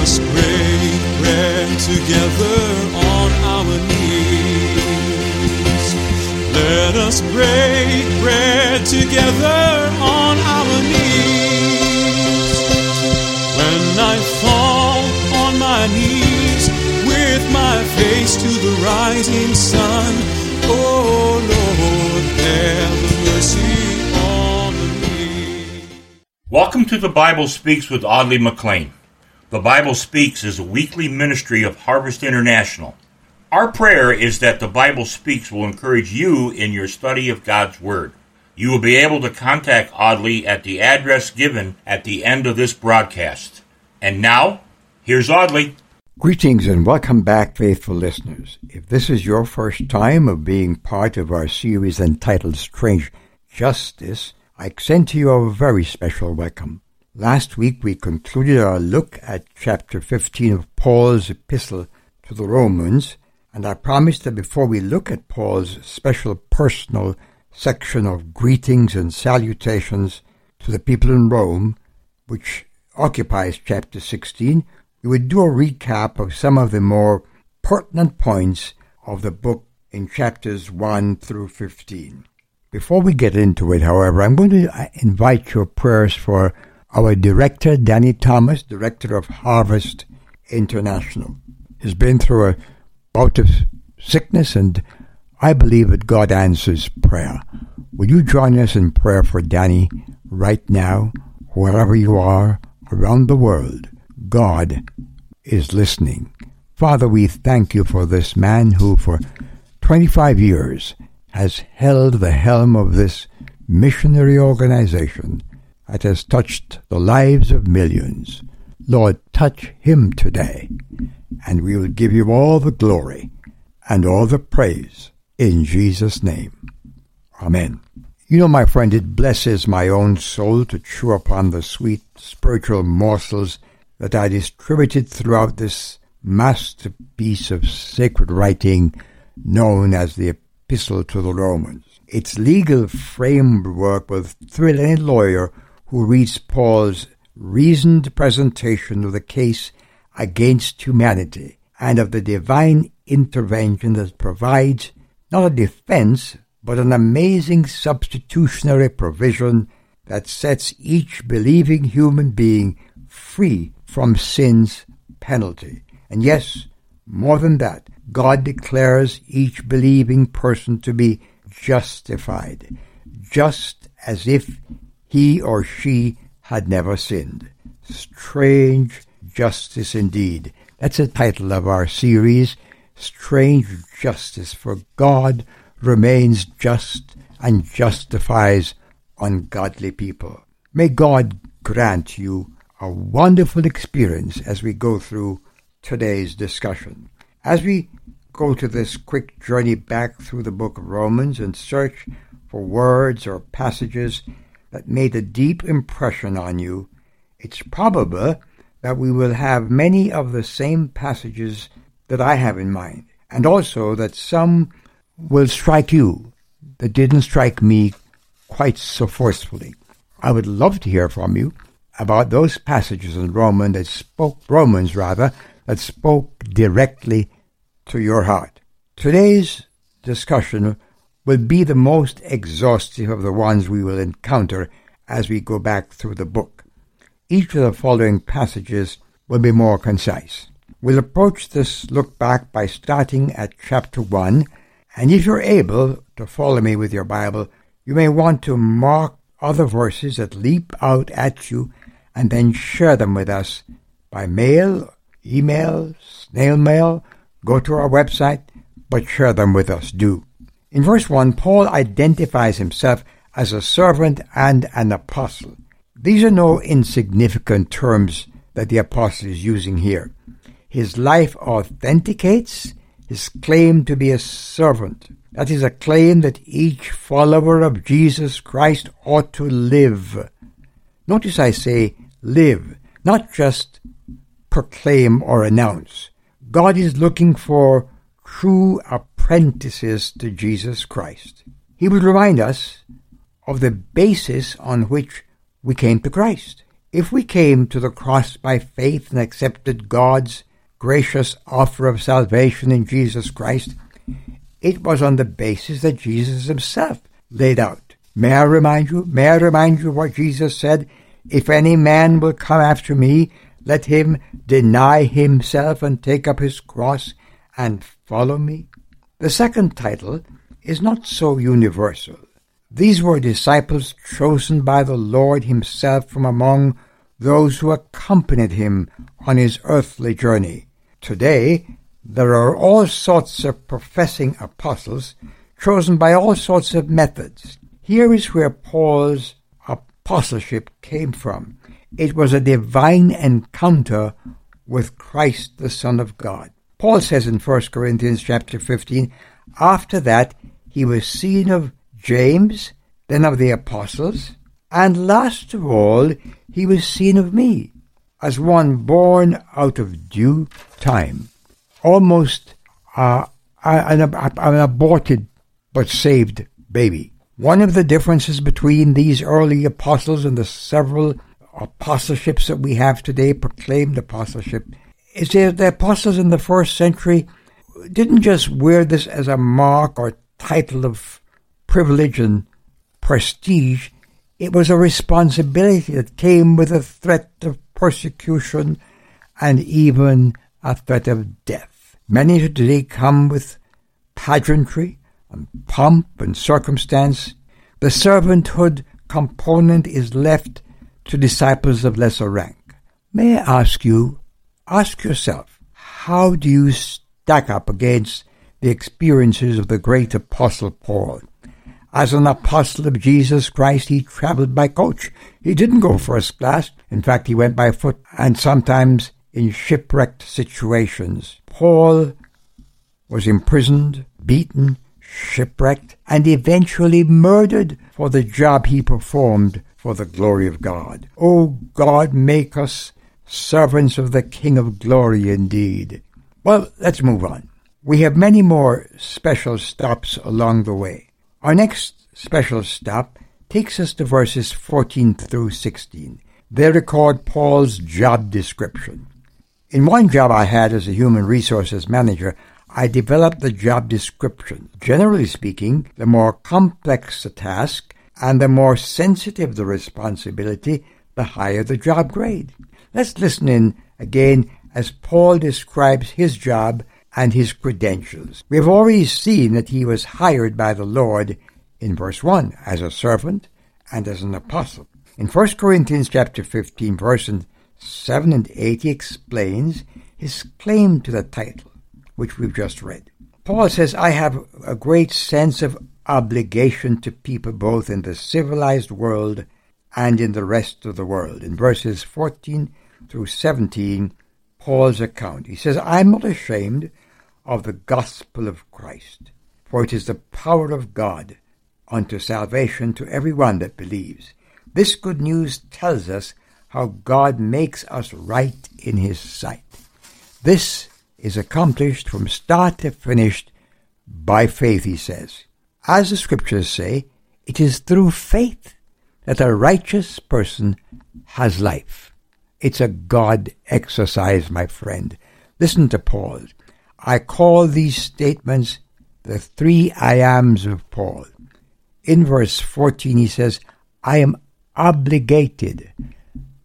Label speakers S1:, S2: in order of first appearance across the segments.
S1: us break bread together on our knees. Let us break bread together on our knees. When I fall on my knees with my face to the rising sun, oh Lord, have mercy on me.
S2: Welcome to the Bible Speaks with Audley McLean. The Bible Speaks is a weekly ministry of Harvest International. Our prayer is that the Bible Speaks will encourage you in your study of God's Word. You will be able to contact Audley at the address given at the end of this broadcast. And now, here's Audley.
S3: Greetings and welcome back, faithful listeners. If this is your first time of being part of our series entitled Strange Justice, I extend to you a very special welcome. Last week we concluded our look at chapter 15 of Paul's epistle to the Romans, and I promised that before we look at Paul's special personal section of greetings and salutations to the people in Rome, which occupies chapter 16, we would do a recap of some of the more pertinent points of the book in chapters 1 through 15. Before we get into it, however, I'm going to uh, invite your prayers for our director, Danny Thomas, director of Harvest International. He's been through a bout of sickness, and I believe that God answers prayer. Will you join us in prayer for Danny right now, wherever you are around the world? God is listening. Father, we thank you for this man who, for 25 years, has held the helm of this missionary organization that has touched the lives of millions. Lord, touch him today, and we will give you all the glory and all the praise in Jesus' name. Amen. You know, my friend, it blesses my own soul to chew upon the sweet spiritual morsels that I distributed throughout this masterpiece of sacred writing known as the Epistle to the Romans. Its legal framework will thrill any lawyer who reads Paul's reasoned presentation of the case against humanity and of the divine intervention that provides not a defense, but an amazing substitutionary provision that sets each believing human being free from sin's penalty. And yes, more than that, God declares each believing person to be justified, just as if he or she had never sinned. Strange justice indeed. That's the title of our series, Strange Justice, for God remains just and justifies ungodly people. May God grant you a wonderful experience as we go through today's discussion. As we go to this quick journey back through the book of Romans and search for words or passages that made a deep impression on you, it's probable that we will have many of the same passages that I have in mind, and also that some will strike you that didn't strike me quite so forcefully. I would love to hear from you about those passages in Roman that spoke Romans rather that spoke directly to your heart. Today's discussion will be the most exhaustive of the ones we will encounter as we go back through the book. Each of the following passages will be more concise. We'll approach this look back by starting at chapter 1, and if you're able to follow me with your Bible, you may want to mark other verses that leap out at you and then share them with us by mail, email, snail mail. Go to our website, but share them with us, do. In verse 1, Paul identifies himself as a servant and an apostle. These are no insignificant terms that the apostle is using here. His life authenticates his claim to be a servant. That is a claim that each follower of Jesus Christ ought to live. Notice I say live, not just proclaim or announce. God is looking for true apprentices to Jesus Christ. He would remind us of the basis on which we came to Christ. If we came to the cross by faith and accepted God's gracious offer of salvation in Jesus Christ, it was on the basis that Jesus himself laid out. May I remind you, may I remind you what Jesus said? If any man will come after me, let him deny himself and take up his cross and follow me. The second title is not so universal. These were disciples chosen by the Lord Himself from among those who accompanied Him on His earthly journey. Today, there are all sorts of professing apostles chosen by all sorts of methods. Here is where Paul's apostleship came from. It was a divine encounter with Christ the Son of God. Paul says in 1 Corinthians chapter 15, after that he was seen of James, then of the apostles, and last of all he was seen of me, as one born out of due time, almost uh, an, an aborted but saved baby. One of the differences between these early apostles and the several apostleships that we have today, proclaimed apostleship, is that the apostles in the first century didn't just wear this as a mark or title of privilege and prestige, it was a responsibility that came with a threat of persecution and even a threat of death. Many today come with pageantry and pomp and circumstance. The servanthood component is left to disciples of lesser rank. May I ask you, ask yourself, how do you stack up against the experiences of the great Apostle Paul? As an apostle of Jesus Christ, he traveled by coach. He didn't go first class. In fact, he went by foot and sometimes in shipwrecked situations. Paul was imprisoned, beaten, shipwrecked, and eventually murdered for the job he performed for the glory of God. Oh God, make us servants of the King of glory indeed. Well, let's move on. We have many more special stops along the way. Our next special stop takes us to verses 14 through 16. They record Paul's job description. In one job I had as a human resources manager, I developed the job description. Generally speaking, the more complex the task and the more sensitive the responsibility, the higher the job grade. Let's listen in again as Paul describes his job and his credentials. We have already seen that he was hired by the Lord in verse 1 as a servant and as an apostle. In 1 Corinthians chapter 15 verses 7 and 8 he explains his claim to the title which we've just read. Paul says, I have a great sense of obligation to people both in the civilized world and in the rest of the world. In verses 14 through 17, Paul's account. He says, I'm not ashamed of the gospel of Christ. For it is the power of God unto salvation to every one that believes. This good news tells us how God makes us right in his sight. This is accomplished from start to finish by faith, he says. As the scriptures say, it is through faith that a righteous person has life. It's a God exercise, my friend. Listen to Paul. I call these statements the three I ams of Paul. In verse 14, he says, I am obligated.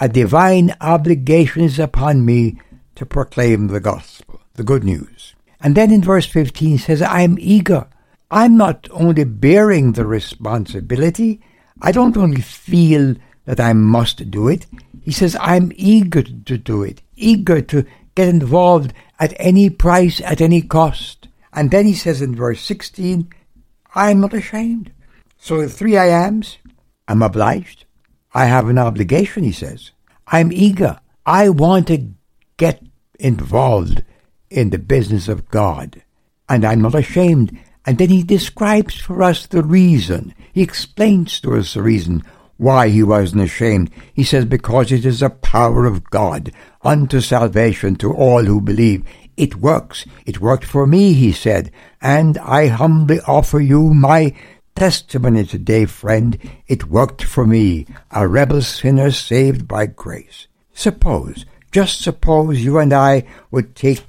S3: A divine obligation is upon me to proclaim the gospel, the good news. And then in verse 15, he says, I am eager. I'm not only bearing the responsibility, I don't only feel that I must do it. He says, I'm eager to do it, eager to get involved at any price, at any cost. And then he says in verse 16, I'm not ashamed. So the three I ams, I'm obliged. I have an obligation, he says. I'm eager. I want to get involved in the business of God. And I'm not ashamed. And then he describes for us the reason. He explains to us the reason why he wasn't ashamed. He says, Because it is the power of God unto salvation to all who believe. It works. It worked for me, he said, and I humbly offer you my testimony today, friend. It worked for me, a rebel sinner saved by grace. Suppose, just suppose you and I would take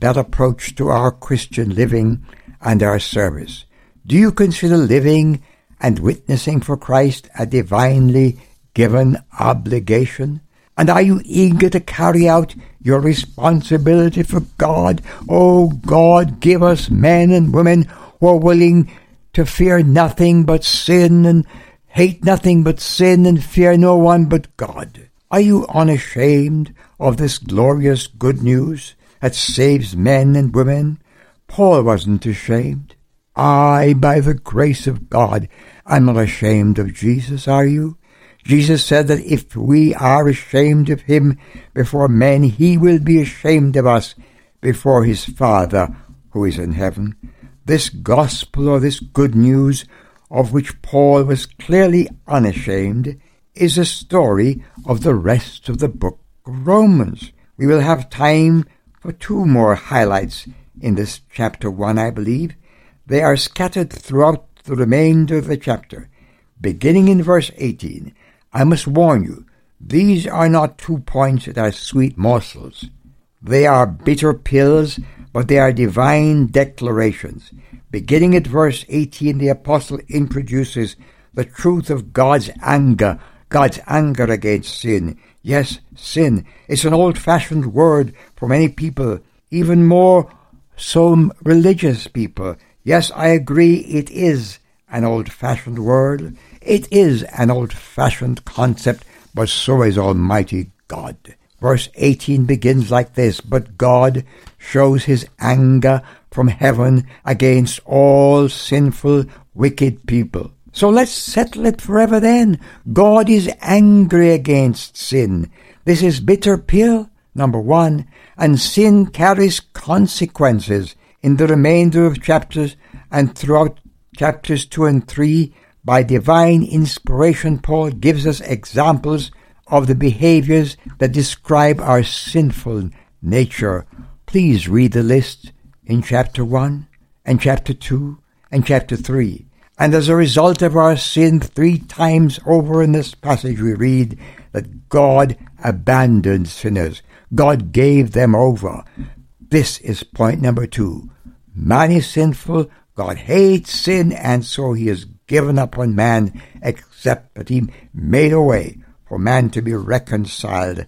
S3: that approach to our Christian living and our service. Do you consider living and witnessing for Christ a divinely given obligation? And are you eager to carry out your responsibility for God? Oh God, give us men and women who are willing to fear nothing but sin and hate nothing but sin and fear no one but God. Are you unashamed of this glorious good news that saves men and women? Paul wasn't ashamed. I, by the grace of God, am not ashamed of Jesus, are you? Jesus said that if we are ashamed of him before men, he will be ashamed of us before his Father who is in heaven. This gospel or this good news, of which Paul was clearly unashamed, is a story of the rest of the book of Romans. We will have time for two more highlights in this chapter 1, I believe. They are scattered throughout the remainder of the chapter. Beginning in verse 18, I must warn you, these are not two points that are sweet morsels. They are bitter pills, but they are divine declarations. Beginning at verse 18, the apostle introduces the truth of God's anger, God's anger against sin. Yes, sin. It's an old fashioned word for many people, even more so religious people. Yes, I agree, it is an old fashioned word. It is an old fashioned concept, but so is Almighty God. Verse 18 begins like this But God shows his anger from heaven against all sinful, wicked people. So let's settle it forever then. God is angry against sin. This is bitter pill, number one, and sin carries consequences in the remainder of chapters and throughout chapters 2 and 3. By divine inspiration, Paul gives us examples of the behaviors that describe our sinful nature. Please read the list in chapter 1 and chapter 2 and chapter 3. And as a result of our sin, three times over in this passage we read that God abandoned sinners. God gave them over. This is point number two. Man is sinful, God hates sin, and so he has given up on man, except that he made a way for man to be reconciled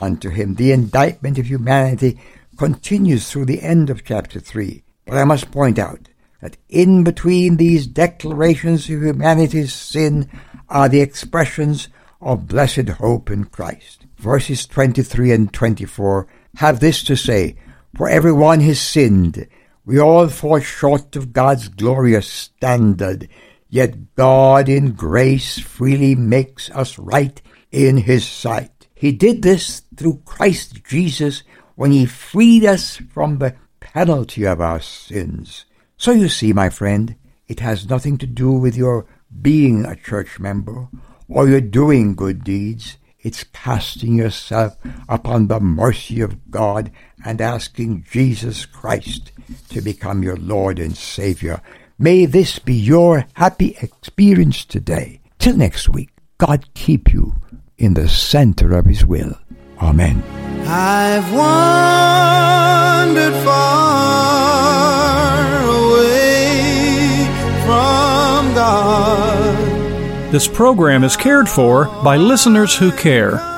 S3: unto him. The indictment of humanity continues through the end of chapter 3. But I must point out that in between these declarations of humanity's sin are the expressions of blessed hope in Christ. Verses 23 and 24 have this to say, For everyone has sinned. We all fall short of God's glorious standard. Yet God in grace freely makes us right in His sight. He did this through Christ Jesus when He freed us from the penalty of our sins. So you see, my friend, it has nothing to do with your being a church member or your doing good deeds. It's casting yourself upon the mercy of God and asking Jesus Christ to become your Lord and Savior. May this be your happy experience today. Till next week, God keep you in the center of His will. Amen.
S1: I've wandered far away from God.
S4: This program is cared for by listeners who care.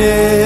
S4: minute.